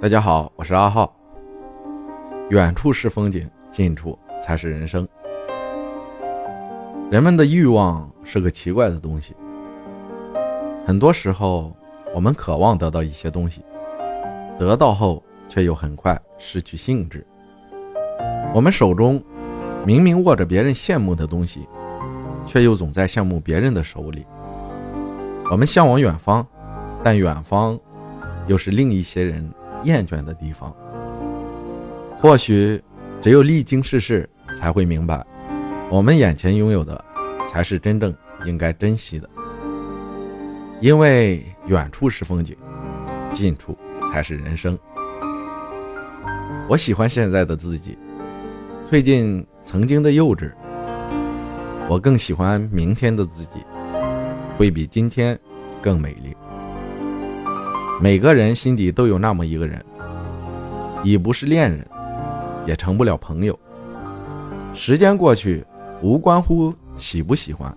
大家好，我是阿浩。远处是风景，近处才是人生。人们的欲望是个奇怪的东西。很多时候，我们渴望得到一些东西，得到后却又很快失去兴致。我们手中明明握着别人羡慕的东西，却又总在羡慕别人的手里。我们向往远方，但远方又是另一些人。厌倦的地方，或许只有历经世事，才会明白，我们眼前拥有的，才是真正应该珍惜的。因为远处是风景，近处才是人生。我喜欢现在的自己，褪尽曾经的幼稚。我更喜欢明天的自己，会比今天更美丽。每个人心底都有那么一个人，已不是恋人，也成不了朋友。时间过去，无关乎喜不喜欢，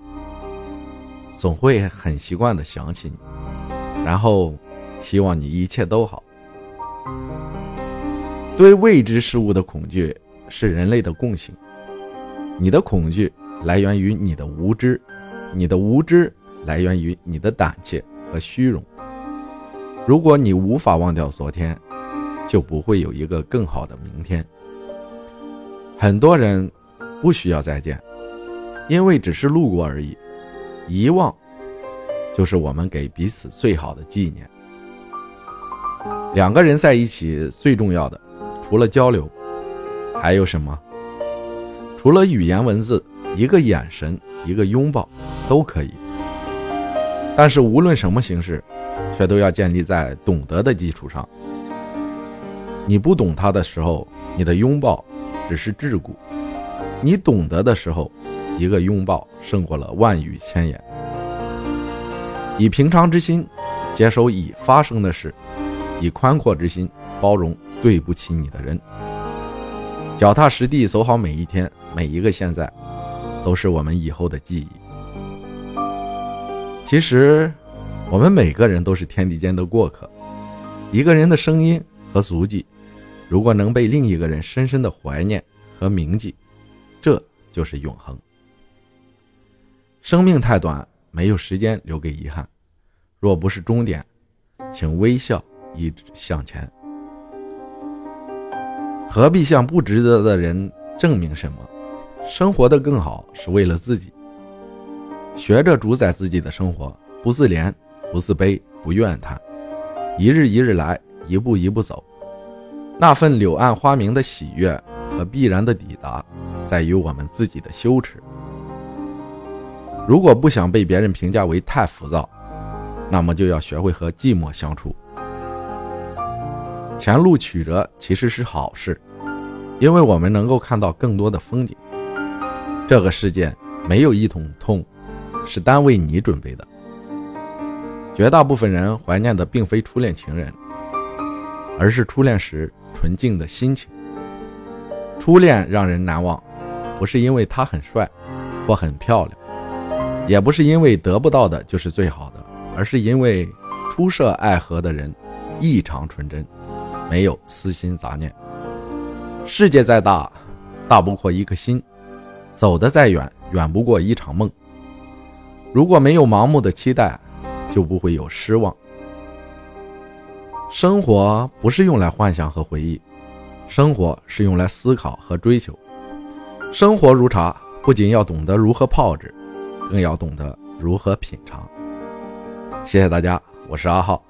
总会很习惯的想起你，然后希望你一切都好。对未知事物的恐惧是人类的共性，你的恐惧来源于你的无知，你的无知来源于你的胆怯和虚荣。如果你无法忘掉昨天，就不会有一个更好的明天。很多人不需要再见，因为只是路过而已。遗忘，就是我们给彼此最好的纪念。两个人在一起最重要的，除了交流，还有什么？除了语言文字，一个眼神，一个拥抱，都可以。但是无论什么形式。却都要建立在懂得的基础上。你不懂他的时候，你的拥抱只是桎梏；你懂得的时候，一个拥抱胜过了万语千言。以平常之心接收已发生的事，以宽阔之心包容对不起你的人。脚踏实地走好每一天，每一个现在，都是我们以后的记忆。其实。我们每个人都是天地间的过客，一个人的声音和足迹，如果能被另一个人深深的怀念和铭记，这就是永恒。生命太短，没有时间留给遗憾。若不是终点，请微笑一直向前。何必向不值得的人证明什么？生活的更好是为了自己。学着主宰自己的生活，不自怜。不自卑，不怨叹，一日一日来，一步一步走。那份柳暗花明的喜悦和必然的抵达，在于我们自己的羞耻。如果不想被别人评价为太浮躁，那么就要学会和寂寞相处。前路曲折其实是好事，因为我们能够看到更多的风景。这个世界没有一桶痛，是单为你准备的。绝大部分人怀念的并非初恋情人，而是初恋时纯净的心情。初恋让人难忘，不是因为他很帅或很漂亮，也不是因为得不到的就是最好的，而是因为初涉爱河的人异常纯真，没有私心杂念。世界再大，大不过一颗心；走得再远，远不过一场梦。如果没有盲目的期待，就不会有失望。生活不是用来幻想和回忆，生活是用来思考和追求。生活如茶，不仅要懂得如何泡制，更要懂得如何品尝。谢谢大家，我是阿浩。